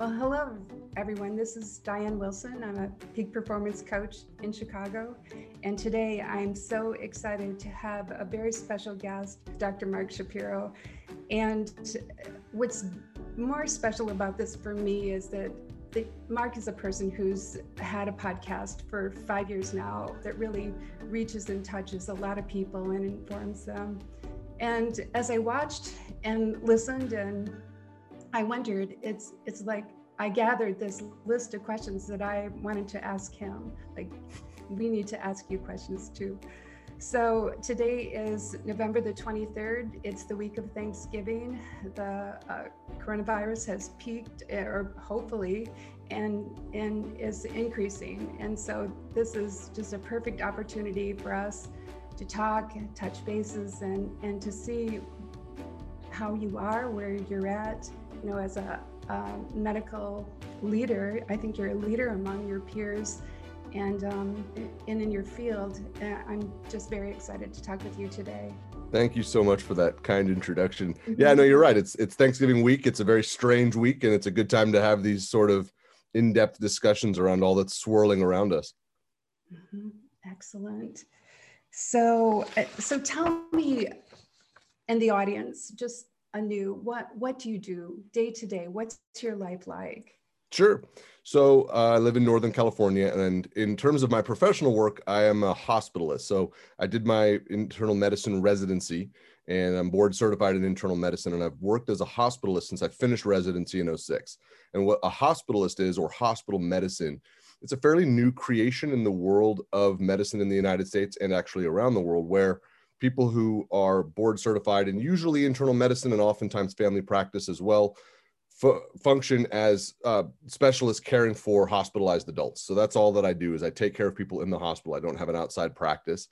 Well, hello, everyone. This is Diane Wilson. I'm a peak performance coach in Chicago. And today I'm so excited to have a very special guest, Dr. Mark Shapiro. And what's more special about this for me is that Mark is a person who's had a podcast for five years now that really reaches and touches a lot of people and informs them. And as I watched and listened and I wondered, it's it's like I gathered this list of questions that I wanted to ask him. Like, we need to ask you questions too. So today is November the 23rd. It's the week of Thanksgiving. The uh, coronavirus has peaked, eh, or hopefully, and and is increasing. And so this is just a perfect opportunity for us to talk, touch bases, and and to see how you are, where you're at, you know, as a, medical leader. I think you're a leader among your peers and, um, and in your field. I'm just very excited to talk with you today. Thank you so much for that kind introduction. Mm-hmm. Yeah, no, you're right. It's it's Thanksgiving week. It's a very strange week, and it's a good time to have these sort of in-depth discussions around all that's swirling around us. Mm-hmm. Excellent. So, uh, so tell me, and the audience, just anew what what do you do day to day? What's your life like? Sure. So uh, i live in northern california and in terms of my professional work i am a hospitalist. So i did my internal medicine residency and i'm board certified in internal medicine and i've worked as a hospitalist since i finished residency in 06 and what a hospitalist is or hospital medicine it's a fairly new creation in the world of medicine in the united states and actually around the world where people who are board certified and usually internal medicine and oftentimes family practice as well f- function as uh, specialists caring for hospitalized adults. So that's all that i do is i take care of people in the hospital. I don't have an outside practice.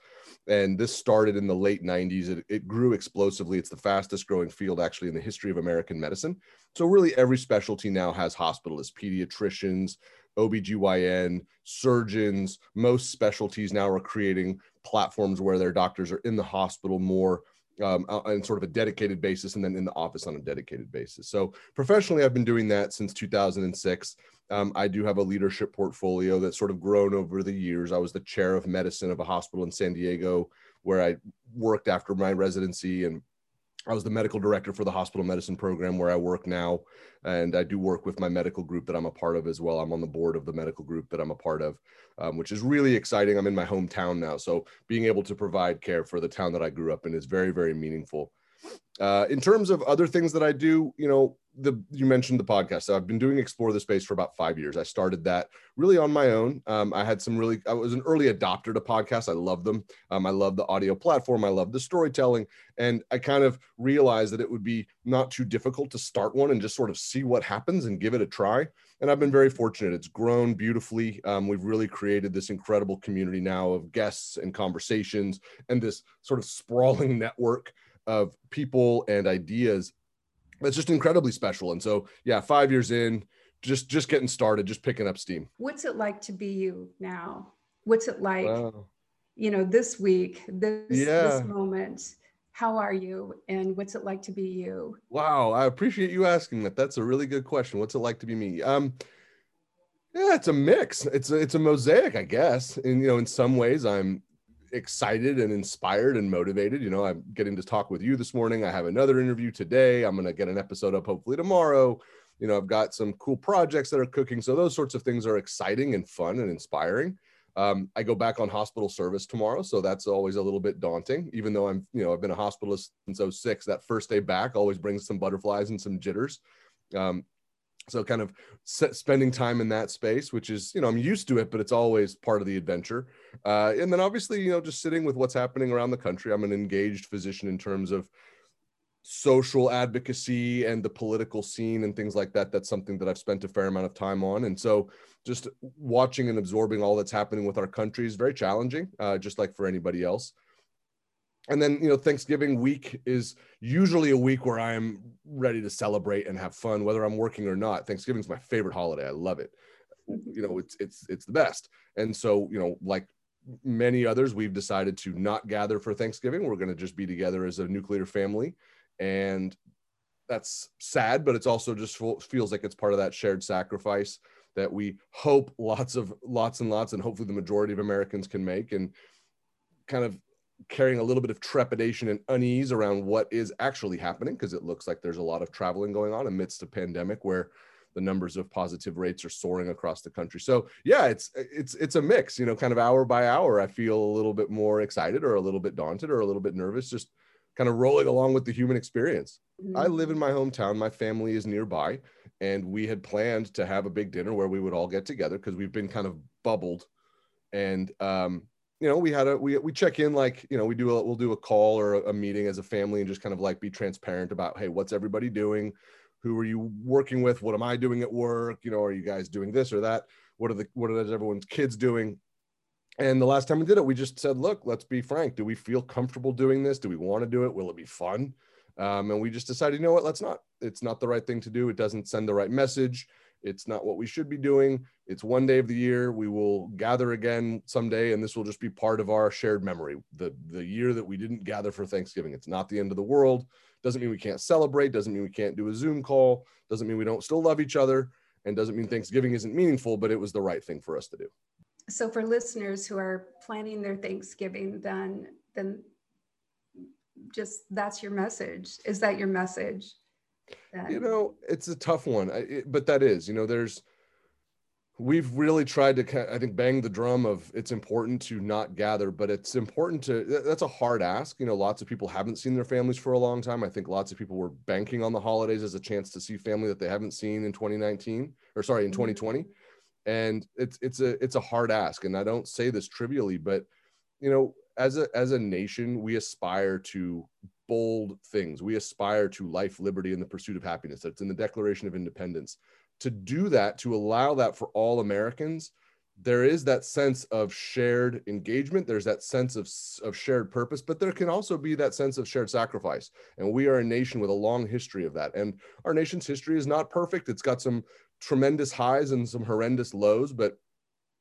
And this started in the late 90s it, it grew explosively. It's the fastest growing field actually in the history of american medicine. So really every specialty now has hospitalists pediatricians OBGYN, surgeons, most specialties now are creating platforms where their doctors are in the hospital more um, on sort of a dedicated basis and then in the office on a dedicated basis. So professionally, I've been doing that since 2006. Um, I do have a leadership portfolio that's sort of grown over the years. I was the chair of medicine of a hospital in San Diego where I worked after my residency and I was the medical director for the hospital medicine program where I work now. And I do work with my medical group that I'm a part of as well. I'm on the board of the medical group that I'm a part of, um, which is really exciting. I'm in my hometown now. So being able to provide care for the town that I grew up in is very, very meaningful. Uh, in terms of other things that I do, you know, the you mentioned the podcast. So I've been doing Explore the Space for about five years. I started that really on my own. Um, I had some really, I was an early adopter to podcasts. I love them. Um, I love the audio platform. I love the storytelling. And I kind of realized that it would be not too difficult to start one and just sort of see what happens and give it a try. And I've been very fortunate. It's grown beautifully. Um, we've really created this incredible community now of guests and conversations and this sort of sprawling network of people and ideas that's just incredibly special. And so yeah five years in just just getting started just picking up steam. What's it like to be you now? What's it like wow. you know this week this yeah. this moment? How are you? And what's it like to be you? Wow. I appreciate you asking that. That's a really good question. What's it like to be me? Um yeah it's a mix. It's a, it's a mosaic i guess. And you know in some ways i'm excited and inspired and motivated. You know, I'm getting to talk with you this morning. I have another interview today. I'm going to get an episode up hopefully tomorrow. You know, I've got some cool projects that are cooking. So those sorts of things are exciting and fun and inspiring. Um, I go back on hospital service tomorrow, so that's always a little bit daunting. Even though I'm, you know, I've been a hospitalist since 06, that first day back always brings some butterflies and some jitters. Um, so kind of spending time in that space which is you know i'm used to it but it's always part of the adventure. Uh, and then obviously you know just sitting with what's happening around the country. I'm an engaged physician in terms of social advocacy and the political scene and things like that. That's something that i've spent a fair amount of time on. And so just watching and absorbing all that's happening with our country is very challenging uh, just like for anybody else and then you know thanksgiving week is usually a week where i'm ready to celebrate and have fun whether i'm working or not. Thanksgiving's my favorite holiday. I love it. Mm-hmm. You know it's it's it's the best. And so you know like many others we've decided to not gather for thanksgiving. We're going to just be together as a nuclear family. And that's sad, but it's also just feels like it's part of that shared sacrifice that we hope lots of lots and lots and hopefully the majority of Americans can make. And kind of carrying a little bit of trepidation and unease around what is actually happening because it looks like there's a lot of traveling going on amidst a pandemic where the numbers of positive rates are soaring across the country. So yeah, it's it's it's a mix, you know, kind of hour by hour. I feel a little bit more excited or a little bit daunted or a little bit nervous, just kind of rolling along with the human experience. Mm-hmm. I live in my hometown. My family is nearby, and we had planned to have a big dinner where we would all get together because we've been kind of bubbled, and um, you know, we had a we we check in like you know we do a we'll do a call or a, a meeting as a family and just kind of like be transparent about hey what's everybody doing, who are you working with, what am I doing at work, you know, are you guys doing this or that, what are the what are everyone's kids doing, and the last time we did it, we just said, look, let's be frank. Do we feel comfortable doing this? Do we want to do it? Will it be fun? Um, and we just decided, you know what, let's not. It's not the right thing to do. It doesn't send the right message. It's not what we should be doing. It's one day of the year. We will gather again someday, and this will just be part of our shared memory. The the year that we didn't gather for Thanksgiving. It's not the end of the world. Doesn't mean we can't celebrate. Doesn't mean we can't do a Zoom call. Doesn't mean we don't still love each other. And doesn't mean Thanksgiving isn't meaningful, but it was the right thing for us to do so for listeners who are planning their Thanksgiving, then then just that's your message. Is that your message? Then? You know, it's a tough one, it, but that is, you know, there's we've really tried to i think bang the drum of it's important to not gather but it's important to that's a hard ask. You know lots of people haven't seen their families for a long time. I think lots of people were banking on the holidays as a chance to see family that they haven't seen in 2019 or sorry in 2020 mm-hmm and it's it's a it's a hard ask and i don't say this trivially but you know as a as a nation we aspire to bold things. We aspire to life liberty and the pursuit of happiness. That's in the declaration of independence. To do that to allow that for all americans there is that sense of shared engagement. There's that sense of, of shared purpose but there can also be that sense of shared sacrifice. And we are a nation with a long history of that. And our nation's history is not perfect. It's got some tremendous highs and some horrendous lows, but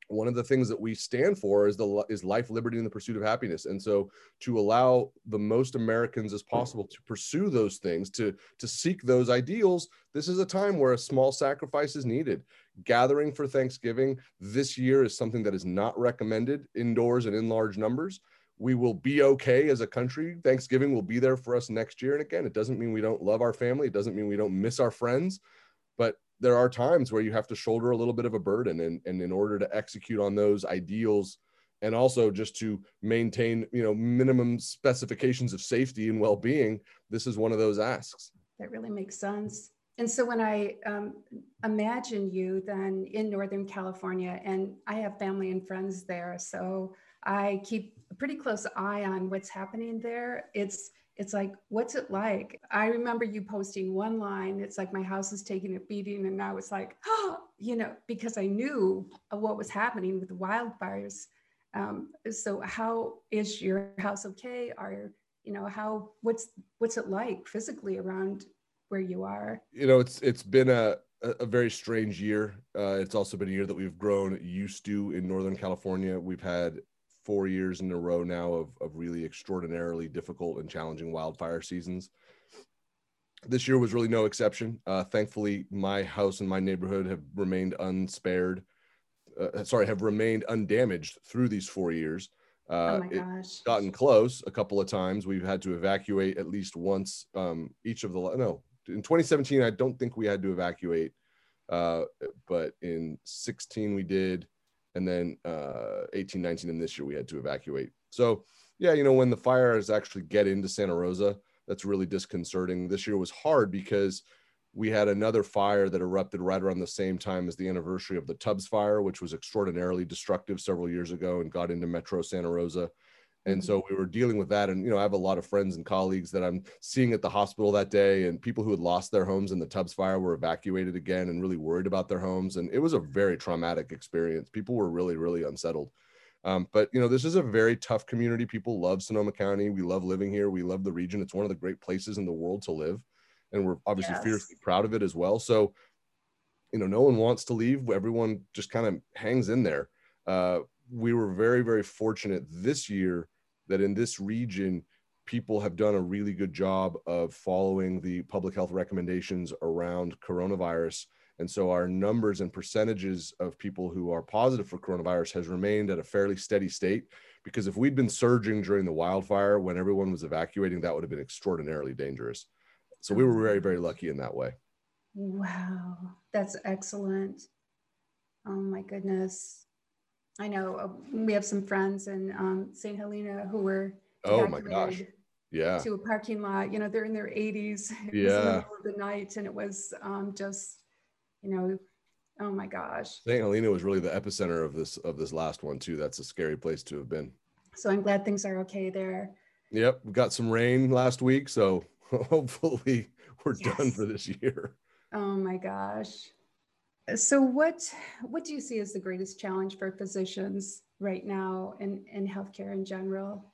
one of the things that we stand for is the is life liberty and the pursuit of happiness. And so to allow the most americans as possible to pursue those things to to seek those ideals this is a time where a small sacrifice is needed. Gathering for thanksgiving this year is something that is not recommended indoors and in large numbers. We will be okay as a country. Thanksgiving will be there for us next year. And again it doesn't mean we don't love our family. It doesn't mean we don't miss our friends. But there are times where you have to shoulder a little bit of a burden and, and in order to execute on those ideals and also just to maintain you know minimum specifications of safety and well-being this is one of those asks. That really makes sense. And so when i um, imagine you then in northern california and i have family and friends there so i keep a pretty close eye on what's happening there. It's it's like, what's it like? I remember you posting one line. It's like, my house is taking a beating. And now it's like, oh, you know, because I knew what was happening with the wildfires. Um, so how is your house okay? Are, you know, how, what's, what's it like physically around where you are? You know, it's, it's been a, a very strange year. Uh, it's also been a year that we've grown used to in Northern California. We've had four years in a row now of, of really extraordinarily difficult and challenging wildfire seasons. This year was really no exception. Uh, thankfully, my house and my neighborhood have remained unspared. Uh, sorry, have remained undamaged through these four years. Uh, oh my gosh. It's gotten close a couple of times. We've had to evacuate at least once um, each of the, no, in 2017, I don't think we had to evacuate. Uh, but in 16, we did and then uh, 18, 19, and this year we had to evacuate. So yeah, you know, when the fires actually get into Santa Rosa, that's really disconcerting. This year was hard because we had another fire that erupted right around the same time as the anniversary of the Tubbs fire, which was extraordinarily destructive several years ago and got into Metro Santa Rosa. And so we were dealing with that. And, you know, I have a lot of friends and colleagues that I'm seeing at the hospital that day, and people who had lost their homes in the Tubbs fire were evacuated again and really worried about their homes. And it was a very traumatic experience. People were really, really unsettled. Um, but, you know, this is a very tough community. People love Sonoma County. We love living here. We love the region. It's one of the great places in the world to live. And we're obviously yes. fiercely proud of it as well. So, you know, no one wants to leave. Everyone just kind of hangs in there. Uh, we were very, very fortunate this year that in this region people have done a really good job of following the public health recommendations around coronavirus. And so our numbers and percentages of people who are positive for coronavirus has remained at a fairly steady state. Because if we'd been surging during the wildfire when everyone was evacuating, that would have been extraordinarily dangerous. So we were very, very lucky in that way. Wow, that's excellent. Oh my goodness. I know uh, we have some friends in um, St. Helena who were oh my gosh. yeah. to a parking lot. You know they're in their 80s it yeah was in the middle of the night and it was um, just you know oh my gosh. St helena was really the epicenter of this of this last one too. That's a scary place to have been. So i'm glad things are okay there. Yep we got some rain last week so hopefully we're yes. done for this year. Oh my gosh so what what do you see as the greatest challenge for physicians right now in in healthcare in general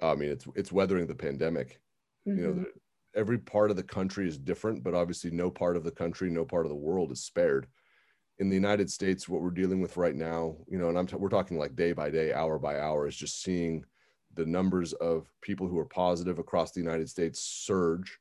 I mean, it's it's weathering the pandemic. Mm-hmm. You know, mm-hmm. every part of the country is different, but obviously, no part of the country, no part of the world is spared. In the United States, what we're dealing with right now, you know, and I'm t- we're talking like day by day, hour by hour, is just seeing the numbers of people who are positive across the United States surge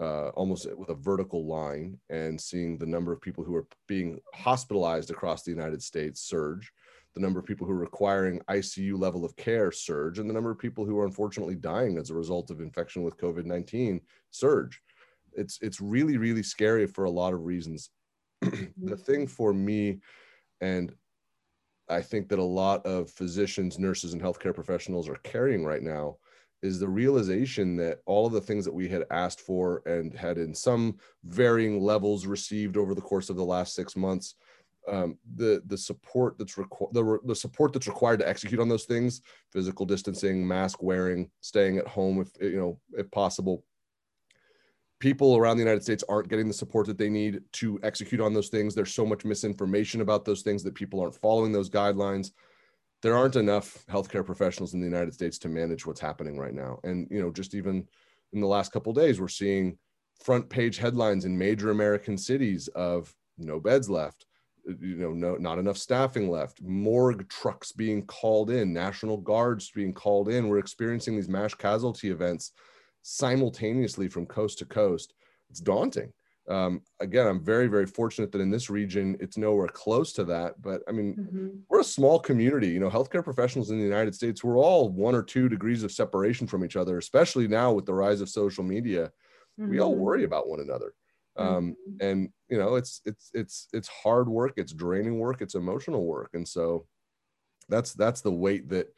uh, almost with a vertical line, and seeing the number of people who are being hospitalized across the United States surge the number of people who are requiring ICU level of care surge, and the number of people who are unfortunately dying as a result of infection with COVID 19 surge. It's, it's really, really scary for a lot of reasons. the thing for me, and I think that a lot of physicians, nurses, and healthcare professionals are carrying right now is the realization that all of the things that we had asked for and had in some varying levels received over the course of the last six months um, the the support that's required the, the support that's required to execute on those things physical distancing mask wearing staying at home if you know if possible. People around the united states aren't getting the support that they need to execute on those things. There's so much misinformation about those things that people aren't following those guidelines there aren't enough healthcare professionals in the united states to manage what's happening right now. And you know just even in the last couple days we're seeing front page headlines in major american cities of no beds left you know no not enough staffing left morgue trucks being called in national guards being called in. We're experiencing these mass casualty events simultaneously from coast to coast. It's daunting um, again i'm very very fortunate that in this region it's nowhere close to that but i mean mm-hmm. we're a small community you know healthcare professionals in the united states we're all one or two degrees of separation from each other especially now with the rise of social media mm-hmm. we all mm-hmm. worry about one another um, mm-hmm. and you know it's it's it's it's hard work it's draining work it's emotional work and so that's that's the weight that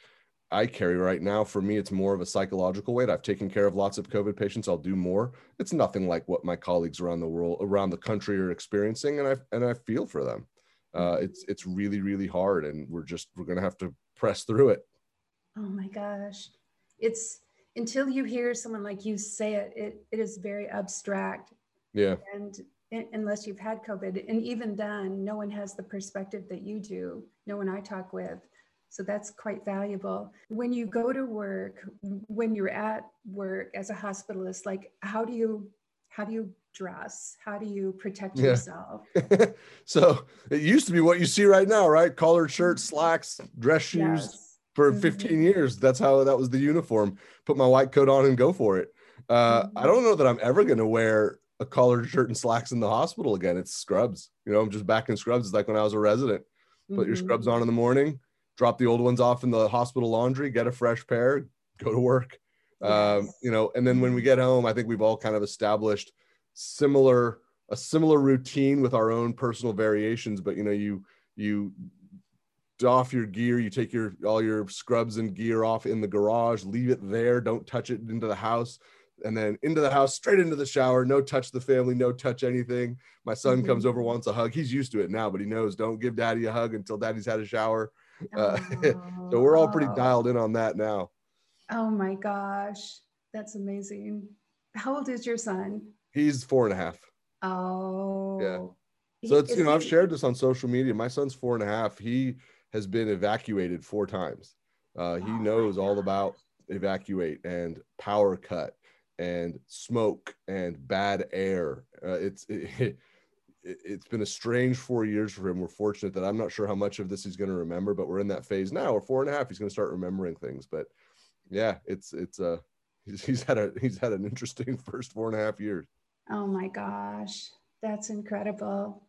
i carry right now for me it's more of a psychological weight. I've taken care of lots of covid patients. I'll do more. It's nothing like what my colleagues around the world around the country are experiencing and i and i feel for them. Uh, mm-hmm. it's it's really really hard and we're just we're gonna have to press through it. Oh my gosh. It's until you hear someone like you say it it, it is very abstract. Yeah. And unless you've had COVID, and even then, no one has the perspective that you do, no one I talk with. So that's quite valuable. When you go to work, when you're at work as a hospitalist, like how do you how do you dress? How do you protect yeah. yourself? so it used to be what you see right now, right? Collared shirt, mm-hmm. slacks, dress shoes. Yes. For mm-hmm. 15 years, that's how that was the uniform. Put my white coat on and go for it. Uh, mm-hmm. I don't know that I'm ever going to wear a collared shirt and slacks in the hospital again. It's scrubs. You know, I'm just back in scrubs. It's like when I was a resident. Put mm-hmm. your scrubs on in the morning, drop the old ones off in the hospital laundry, get a fresh pair, go to work. Um, yes. Um, you know, and then when we get home, I think we've all kind of established similar a similar routine with our own personal variations. But you know, you you off your gear, you take your all your scrubs and gear off in the garage, leave it there, don't touch it into the house and then into the house, straight into the shower, no touch the family, no touch anything. My son mm-hmm. comes over, wants a hug. He's used to it now, but he knows don't give daddy a hug until daddy's had a shower. Uh, so we're all pretty dialed in on that now. Oh my gosh, that's amazing. How old is your son? He's four and a half. Oh, yeah. So it's, you know, I've shared this on social media. My son's four and a half. He has been evacuated four times. Uh, he oh knows all about evacuate and power cut and smoke and bad air. Uh, it's it, has been a strange four years for him. We're fortunate that I'm not sure how much of this he's going to remember, but we're in that phase now. We're four and a half. He's going to start remembering things. But yeah, it's it's a he's, he's had a he's had an interesting first four and a half years. Oh my gosh, that's incredible.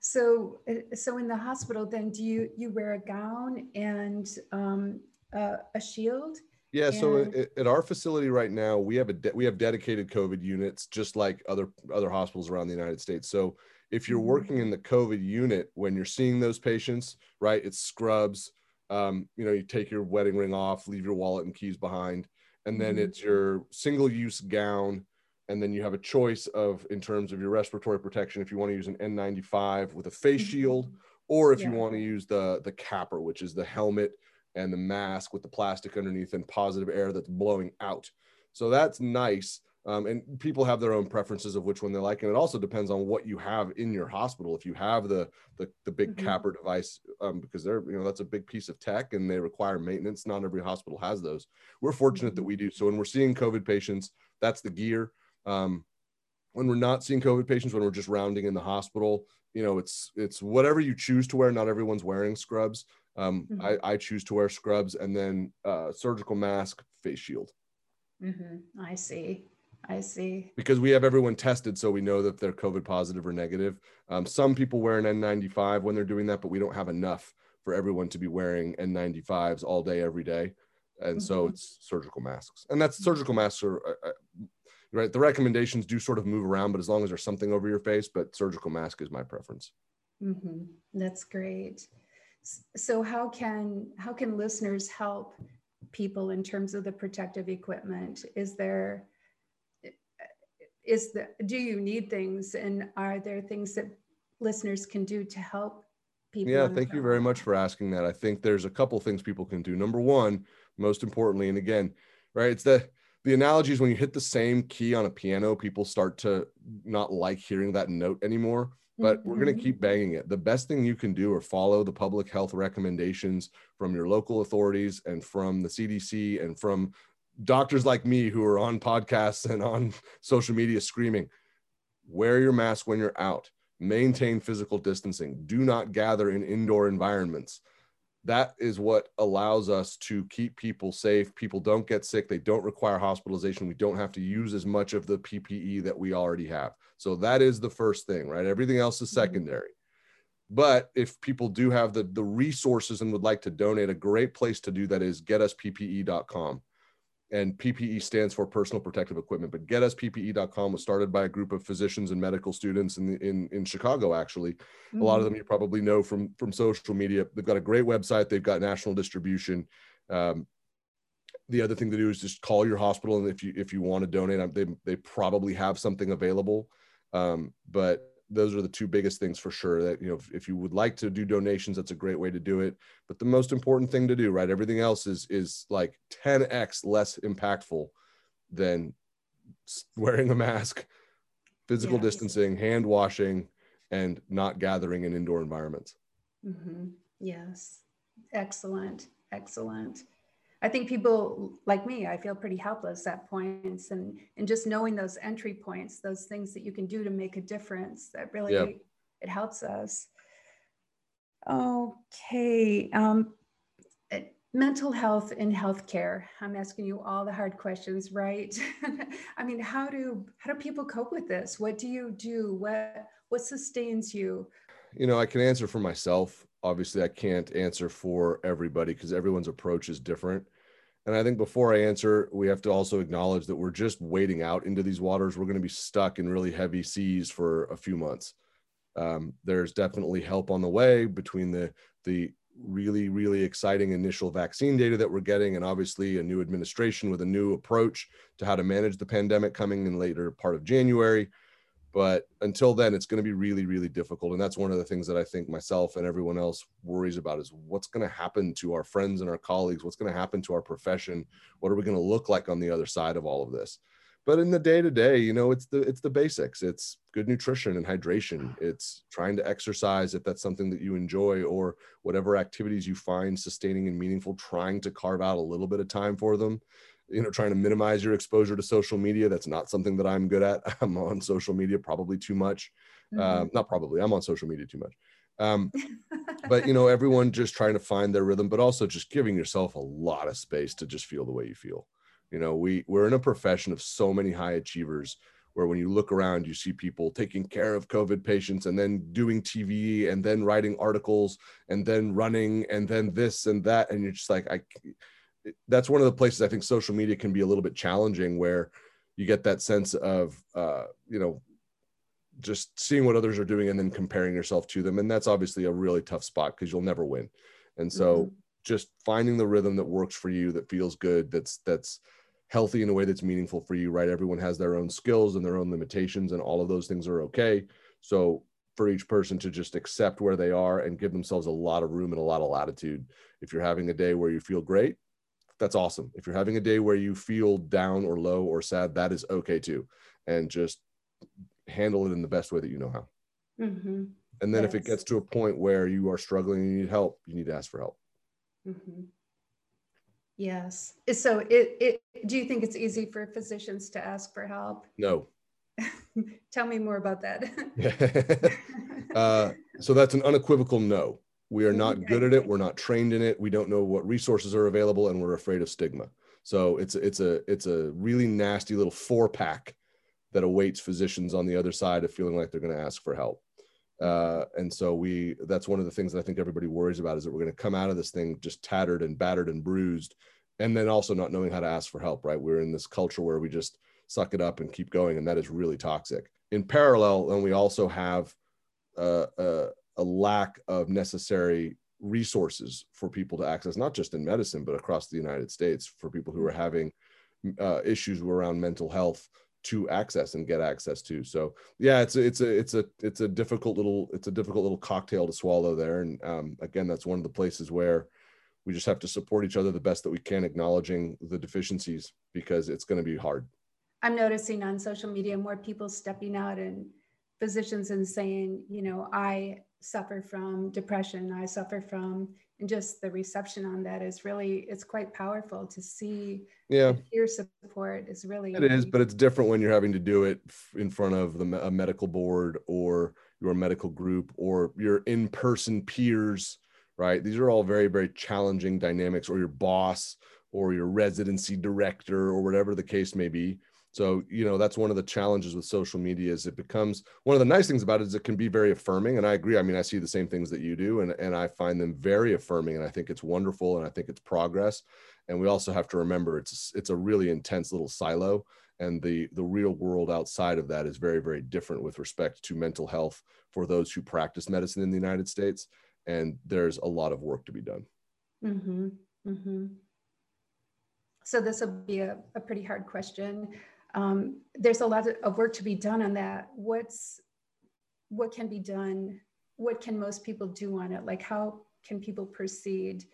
So, uh, so in the hospital, then do you you wear a gown and um, uh, a shield? Yeah. So at, our facility right now, we have a de- we have dedicated COVID units, just like other other hospitals around the United States. So if you're mm-hmm. working in the COVID unit, when you're seeing those patients, right, it's scrubs. Um, you know, you take your wedding ring off, leave your wallet and keys behind, and then mm-hmm. it's your single use gown and then you have a choice of in terms of your respiratory protection if you want to use an N95 with a face mm-hmm. shield or if yeah. you want to use the the CAPR which is the helmet and the mask with the plastic underneath and positive air that's blowing out so that's nice um, and people have their own preferences of which one they like and it also depends on what you have in your hospital if you have the the, the big mm-hmm. CAPR device um, because they're you know that's a big piece of tech and they require maintenance not every hospital has those we're fortunate mm-hmm. that we do so when we're seeing covid patients that's the gear um, when we're not seeing COVID patients, when we're just rounding in the hospital, you know, it's it's whatever you choose to wear. Not everyone's wearing scrubs. Um, mm-hmm. I, I choose to wear scrubs and then uh, surgical mask, face shield. Mm-hmm. I see. I see. Because we have everyone tested, so we know that they're COVID positive or negative. Um, some people wear an N95 when they're doing that, but we don't have enough for everyone to be wearing N95s all day, every day. And mm-hmm. so it's surgical masks. And that's surgical masks are, uh, uh right the recommendations do sort of move around but as long as there's something over your face but surgical mask is my preference mm-hmm. that's great so how can how can listeners help people in terms of the protective equipment is there is the do you need things and are there things that listeners can do to help people yeah thank you very much for asking that i think there's a couple things people can do number one most importantly and again right it's the the analogy is when you hit the same key on a piano, people start to not like hearing that note anymore. But mm-hmm. we're going to keep banging it. The best thing you can do are follow the public health recommendations from your local authorities and from the CDC and from doctors like me who are on podcasts and on social media screaming wear your mask when you're out, maintain physical distancing, do not gather in indoor environments that is what allows us to keep people safe. People don't get sick. They don't require hospitalization. We don't have to use as much of the PPE that we already have. So that is the first thing, right? Everything else is mm-hmm. secondary. But if people do have the, the resources and would like to donate, a great place to do that is getusppe.com and PPE stands for personal protective equipment. But getusppe.com was started by a group of physicians and medical students in in, in Chicago. Actually, mm-hmm. a lot of them mm. you probably know from from social media. They've got a great website. They've got national distribution. Um, the other thing to do is just call your hospital, and if you if you want to donate, they they probably have something available. Um, but those are the two biggest things for sure that you know if, if, you would like to do donations that's a great way to do it. But the most important thing to do right everything else is is like 10x less impactful than wearing a mask physical yes. distancing hand washing and not gathering in indoor environments. Mm-hmm. yes. Excellent. Excellent I think people like me, I feel pretty helpless at points and and just knowing those entry points, those things that you can do to make a difference, that really yeah. it helps us. Okay. Um, eh, mental health in healthcare. I'm asking you all the hard questions, right? I mean, how do how do people cope with this? What do you do? What what sustains you? You know, I can answer for myself obviously I can't answer for everybody because everyone's approach is different. And I think before I answer, we have to also acknowledge that we're just wading out into these waters. We're going to be stuck in really heavy seas for a few months. Um, there's definitely help on the way between the the really really exciting initial vaccine data that we're getting and obviously a new administration with a new approach to how to manage the pandemic coming in later part of January but until then it's going to be really really difficult and that's one of the things that i think myself and everyone else worries about is what's going to happen to our friends and our colleagues what's going to happen to our profession what are we going to look like on the other side of all of this? But in the day to day you know it's the it's the basics it's good nutrition and hydration it's trying to exercise if that's something that you enjoy or whatever activities you find sustaining and meaningful trying to carve out a little bit of time for them you know trying to minimize your exposure to social media that's not something that i'm good at i'm on social media probably too much mm-hmm. um, not probably i'm on social media too much um, but you know everyone just trying to find their rhythm but also just giving yourself a lot of space to just feel the way you feel You know, we we're in a profession of so many high achievers where when you look around, you see people taking care of COVID patients and then doing TV and then writing articles and then running and then this and that. And you're just like, I, that's one of the places I think social media can be a little bit challenging where you get that sense of, uh, you know, just seeing what others are doing and then comparing yourself to them. And that's obviously a really tough spot because you'll never win. And so mm-hmm. just finding the rhythm that works for you, that feels good, that's, that's, healthy in a way that's meaningful for you, right? Everyone has their own skills and their own limitations, and all of those things are okay. So for each person to just accept where they are and give themselves a lot of room and a lot of latitude. If you're having a day where you feel great, that's awesome. If you're having a day where you feel down or low or sad, that is okay too. And just handle it in the best way that you know how. Mm-hmm. And then yes. if it gets to a point where you are struggling and you need help, you need to ask for help. Mm-hmm. Yes. So it, it do you think it's easy for physicians to ask for help? No. Tell me more about that. uh, so that's an unequivocal no. We are not good at it. We're not trained in it. We don't know what resources are available, and we're afraid of stigma. So it's it's a it's a really nasty little four pack that awaits physicians on the other side of feeling like they're going to ask for help. Uh, and so we that's one of the things that I think everybody worries about is that we're going to come out of this thing just tattered and battered and bruised, and then also not knowing how to ask for help. Right? We're in this culture where we just suck it up and keep going, and that is really toxic. In parallel, and we also have uh, uh, a lack of necessary resources for people to access, not just in medicine but across the United States, for people who are having uh, issues around mental health to access and get access to. So yeah, it's a, it's a it's a it's a difficult little it's a difficult little cocktail to swallow there. And um, again, that's one of the places where we just have to support each other the best that we can, acknowledging the deficiencies because it's going to be hard. I'm noticing on social media more people stepping out and physicians and saying, you know, I suffer from depression, I suffer from and just the reception on that is really it's quite powerful to see yeah. peer support is really it is but it's different when you're having to do it in front of the a medical board or your medical group or your in-person peers right? These are all very very challenging dynamics or your boss or your residency director or whatever the case may be so, you know, that's one of the challenges with social media is it becomes one of the nice things about it is it can be very affirming. And I agree. I mean, I see the same things that you do and, and I find them very affirming and I think it's wonderful and I think it's progress. And we also have to remember it's it's a really intense little silo and the the real world outside of that is very, very different with respect to mental health for those who practice medicine in the United States. And there's a lot of work to be done. Mm-hmm. Mm-hmm. So this will be a, a pretty hard question um, there's a lot of work to be done on that. What's what can be done? What can most people do on it? Like how can people proceed,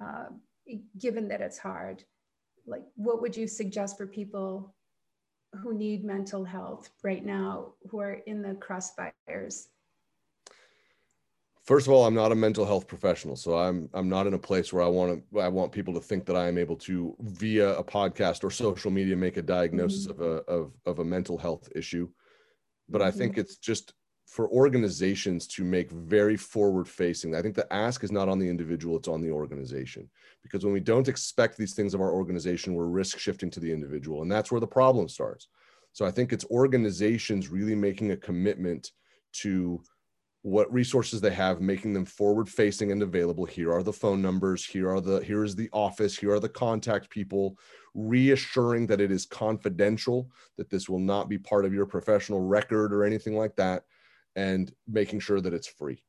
uh, given that it's hard? Like what would you suggest for people who need mental health right now, who are in the crossfires? First of all i'm not a mental health professional so i'm i'm not in a place where i want to i want people to think that i am able to via a podcast or social media make a diagnosis mm-hmm. of a of, of a mental health issue but mm-hmm. i think it's just for organizations to make very forward facing i think the ask is not on the individual it's on the organization because when we don't expect these things of our organization we're risk shifting to the individual and that's where the problem starts so i think it's organizations really making a commitment to what resources they have making them forward facing and available. Here are the phone numbers. Here are the here is the office. Here are the contact people. Reassuring that it is confidential that this will not be part of your professional record or anything like that and making sure that it's free.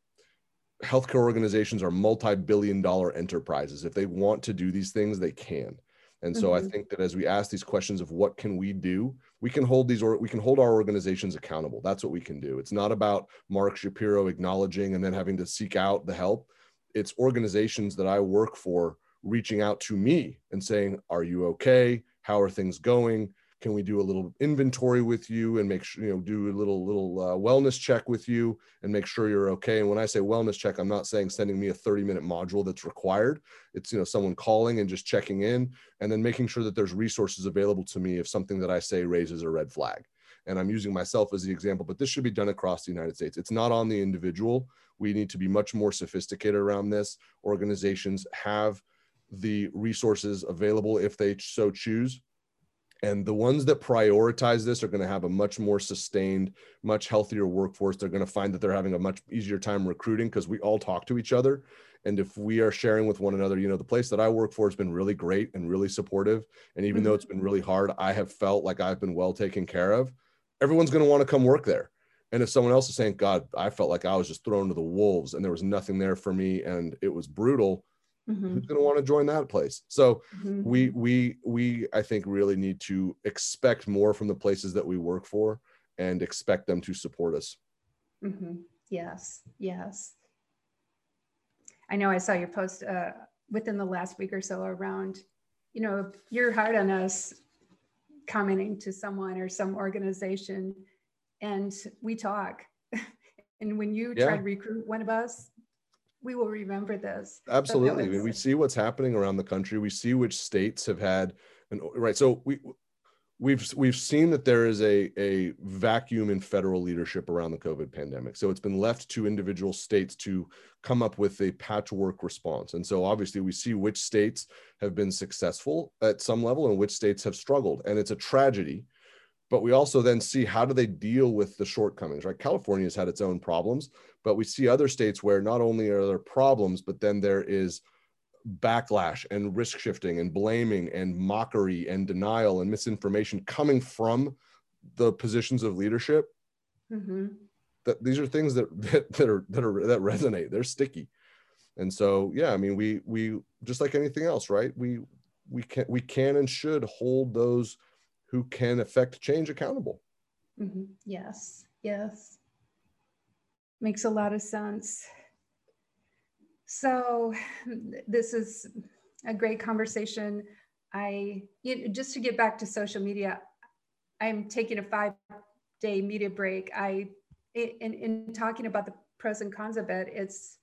Healthcare organizations are multi-billion dollar enterprises. If they want to do these things they can and so mm-hmm. I think that as we ask these questions of what can we do, we can hold these or we can hold our organizations accountable. That's what we can do. It's not about Mark Shapiro acknowledging and then having to seek out the help. It's organizations that I work for reaching out to me and saying, "Are you okay? How are things going? Can we do a little inventory with you and make sure you know do a little little uh, wellness check with you and make sure you're okay? And when i say wellness check i'm not saying sending me a 30 minute module that's required. It's you know someone calling and just checking in and then making sure that there's resources available to me if something that i say raises a red flag. And i'm using myself as the example but this should be done across the united states. It's not on the individual. We need to be much more sophisticated around this. Organizations have the resources available if they so choose And the ones that prioritize this are going to have a much more sustained, much healthier workforce. They're going to find that they're having a much easier time recruiting because we all talk to each other. And if we are sharing with one another, you know, the place that I work for has been really great and really supportive. And even mm-hmm. though it's been really hard, I have felt like I've been well taken care of. Everyone's going to want to come work there. And if someone else is saying, God, I felt like I was just thrown to the wolves and there was nothing there for me and it was brutal, mm-hmm. who's going to want to join that place so mm-hmm. we we we i think really need to expect more from the places that we work for and expect them to support us mm-hmm. yes yes i know i saw your post uh, within the last week or so around you know you're hard on us commenting to someone or some organization and we talk and when you yeah. try to recruit one of us we will remember this. Absolutely. Mean, we see what's happening around the country. We see which states have had and right. So we we've we've seen that there is a a vacuum in federal leadership around the COVID pandemic. So it's been left to individual states to come up with a patchwork response. And so obviously we see which states have been successful at some level and which states have struggled. And it's a tragedy but we also then see how do they deal with the shortcomings right? California has had its own problems but we see other states where not only are there problems but then there is backlash and risk shifting and blaming and mockery and denial and misinformation coming from the positions of leadership. Mm-hmm. that these are things that, that that are that are that resonate. They're sticky. And so yeah i mean we we just like anything else right? We we can we can and should hold those who can affect change accountable. Mm-hmm. Yes, yes. Makes a lot of sense. So, this is a great conversation. I you know, just to get back to social media, I'm taking a five day media break. I in in talking about the pros and cons of it, it's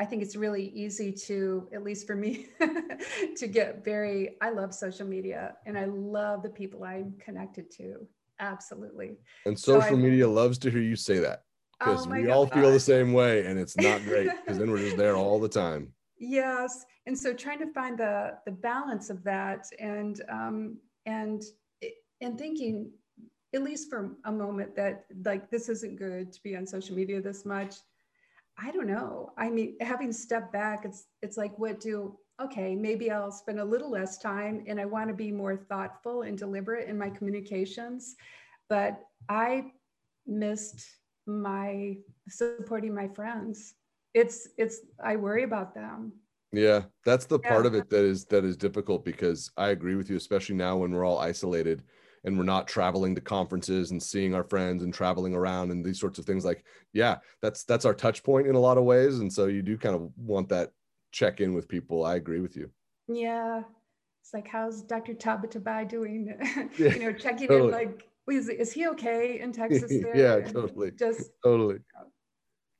I think it's really easy to, at least for me, to get very, I love social media and I love the people I'm connected to. Absolutely. And social so media loves to hear you say that because oh we God. all feel the same way and it's not great because then we're just there all the time. Yes. And so trying to find the, the balance of that and, um, and, and thinking, at least for a moment that like, this isn't good to be on social media this much I don't know. I mean, having stepped back, it's it's like what do okay, maybe I'll spend a little less time and I want to be more thoughtful and deliberate in my communications. But I missed my supporting my friends. It's it's I worry about them. Yeah, that's the part yeah. of it that is that is difficult because I agree with you, especially now when we're all isolated and we're not traveling to conferences and seeing our friends and traveling around and these sorts of things like yeah that's that's our touch point in a lot of ways. And so you do kind of want that check in with people. I agree with you. Yeah. It's like how's dr tabatabai doing? You know checking totally. in like is, is he okay in texas yeah totally. just totally.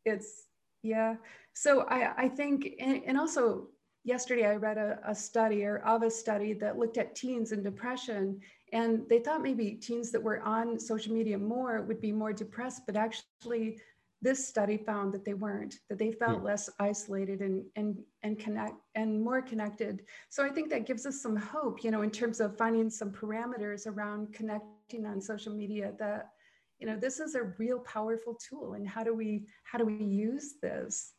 It's yeah. So i i think and, and also yesterday i read a, a study or of a study that looked at teens and depression and they thought maybe teens that were on social media more would be more depressed, but actually this study found that they weren't, that they felt mm. less isolated and, and, and connect and more connected. So I think that gives us some hope, you know, in terms of finding some parameters around connecting on social media that, you know, this is a real powerful tool. And how do we, how do we use this?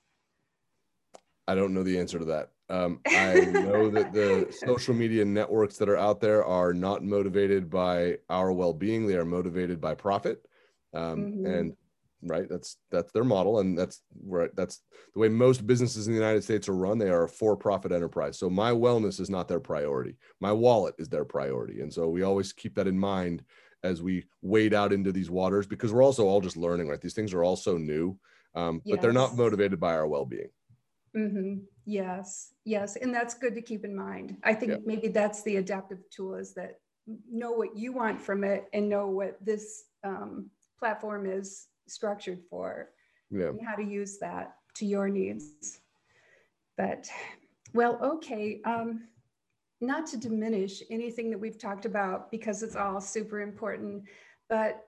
I don't know the answer to that. Um, I know that the social media networks that are out there are not motivated by our well-being; they are motivated by profit. Um, mm-hmm. And right, that's that's their model, and that's where That's the way most businesses in the United States are run. They are a for-profit enterprise. So my wellness is not their priority. My wallet is their priority, and so we always keep that in mind as we wade out into these waters because we're also all just learning. Right, these things are all so new, um, yes. but they're not motivated by our well-being. Mm-hmm. Yes, yes, and that's good to keep in mind. I think yeah. maybe that's the adaptive tool is that know what you want from it and know what this um, platform is structured for yeah. and how to use that to your needs. But well, okay. Um, not to diminish anything that we've talked about because it's all super important, but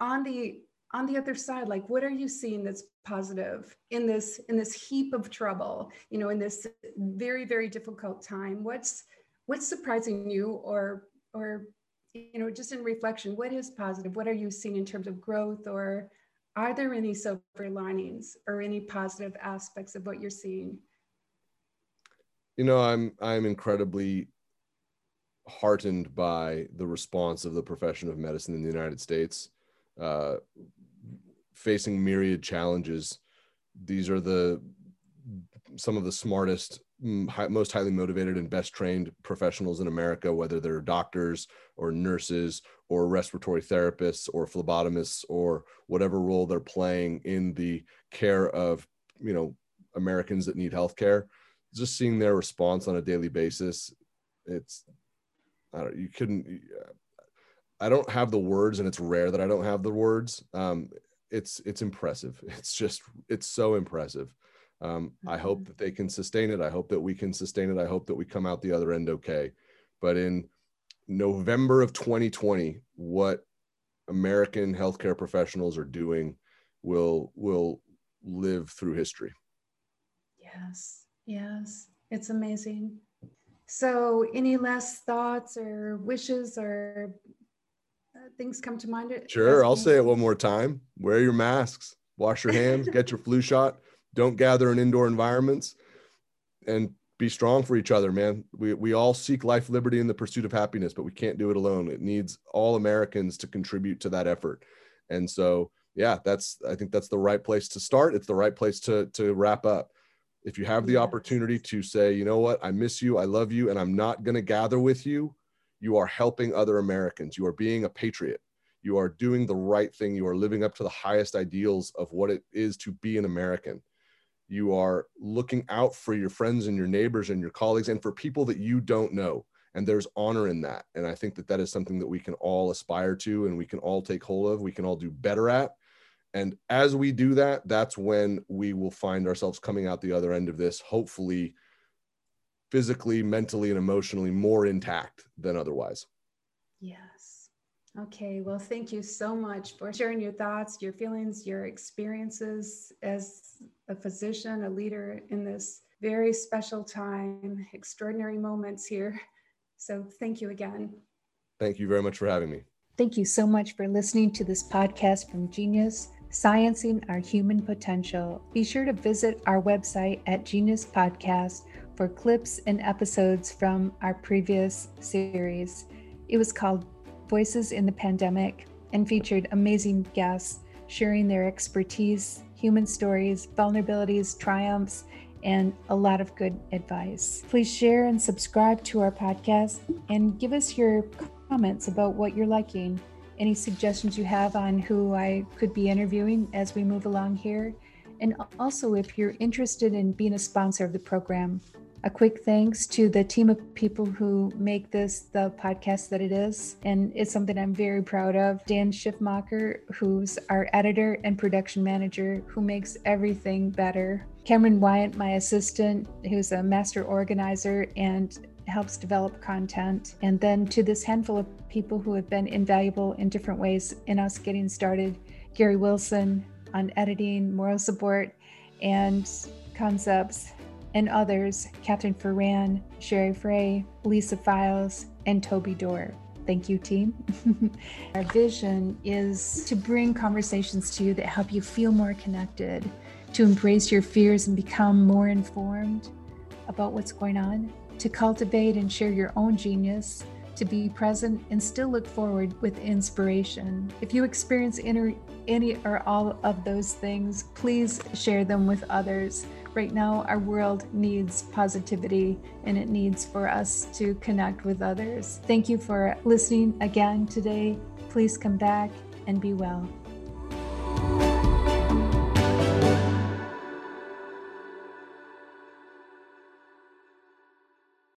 on the on the other side like what are you seeing that's positive in this in this heap of trouble you know in this very very difficult time what's what's surprising you or or you know, just in reflection, what is positive? What are you seeing in terms of growth or are there any silver linings or any positive aspects of what you're seeing? You know, I'm I'm incredibly heartened by the response of the profession of medicine in the United States, uh, facing myriad challenges. These are the some of the smartest, most highly motivated, and best trained professionals in America, whether they're doctors or nurses or respiratory therapists or phlebotomists or whatever role they're playing in the care of you know Americans that need health care. Just seeing their response on a daily basis, it's I don't, you couldn't. I don't have the words, and it's rare that I don't have the words. Um, it's it's impressive. It's just it's so impressive. Um, I hope mm-hmm. that they can sustain it. I hope that we can sustain it. I hope that we come out the other end okay. But in November of 2020, what American healthcare professionals are doing will will live through history. Yes, yes, it's amazing. So, any last thoughts or wishes or things come to mind? Sure, I'll say it one more time. Wear your masks, wash your hands, get your flu shot, don't gather in indoor environments, and be strong for each other, man. We, we all seek life, liberty, and the pursuit of happiness, but we can't do it alone. It needs all Americans to contribute to that effort. And so, yeah, that's, I think that's the right place to start. It's the right place to, to wrap up if you have the opportunity to say, you know what, I miss you, I love you, and I'm not going to gather with you, you are helping other Americans. You are being a patriot. You are doing the right thing. You are living up to the highest ideals of what it is to be an American. You are looking out for your friends and your neighbors and your colleagues and for people that you don't know. And there's honor in that. And I think that that is something that we can all aspire to and we can all take hold of, we can all do better at and as we do that, that's when we will find ourselves coming out the other end of this, hopefully physically, mentally, and emotionally more intact than otherwise. Yes. Okay. Well, thank you so much for sharing your thoughts, your feelings, your experiences as a physician, a leader in this very special time, extraordinary moments here. So, thank you again. Thank you very much for having me. Thank you so much for listening to this podcast from Genius. Sciencing Our Human Potential. Be sure to visit our website at Genius Podcast for clips and episodes from our previous series. It was called Voices in the Pandemic and featured amazing guests sharing their expertise, human stories, vulnerabilities, triumphs, and a lot of good advice. Please share and subscribe to our podcast and give us your comments about what you're liking any suggestions you have on who I could be interviewing as we move along here. And also, if you're interested in being a sponsor of the program, a quick thanks to the team of people who make this the podcast that it is. And it's something I'm very proud of. Dan Schiffmacher, who's our editor and production manager, who makes everything better. Cameron Wyatt, my assistant, who's a master organizer and helps develop content. And then to this handful of people who have been invaluable in different ways in us getting started Gary Wilson on editing, moral support, and concepts, and others Catherine Ferran, Sherry Frey, Lisa Files, and Toby Dorr. Thank you, team. Our vision is to bring conversations to you that help you feel more connected, to embrace your fears and become more informed about what's going on, to cultivate and share your own genius, to be present and still look forward with inspiration. If you experience any or all of those things, please share them with others. Right now, our world needs positivity and it needs for us to connect with others. Thank you for listening again today. Please come back and be well.